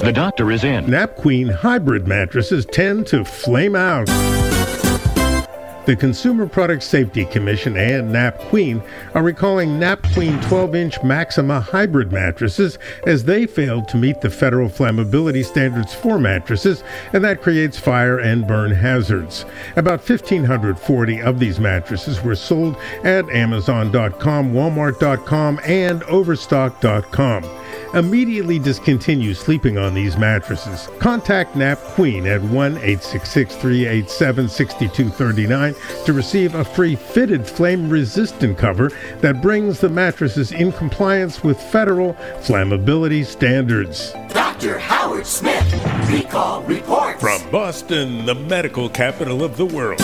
The doctor is in. Nap Queen hybrid mattresses tend to flame out. The Consumer Product Safety Commission and Nap Queen are recalling Nap Queen 12 inch Maxima hybrid mattresses as they failed to meet the federal flammability standards for mattresses, and that creates fire and burn hazards. About 1,540 of these mattresses were sold at Amazon.com, Walmart.com, and Overstock.com immediately discontinue sleeping on these mattresses. Contact Nap Queen at 1 866 387 6239 to receive a free fitted flame resistant cover that brings the mattresses in compliance with federal flammability standards. Dr. Howard Smith, recall report. From Boston, the medical capital of the world.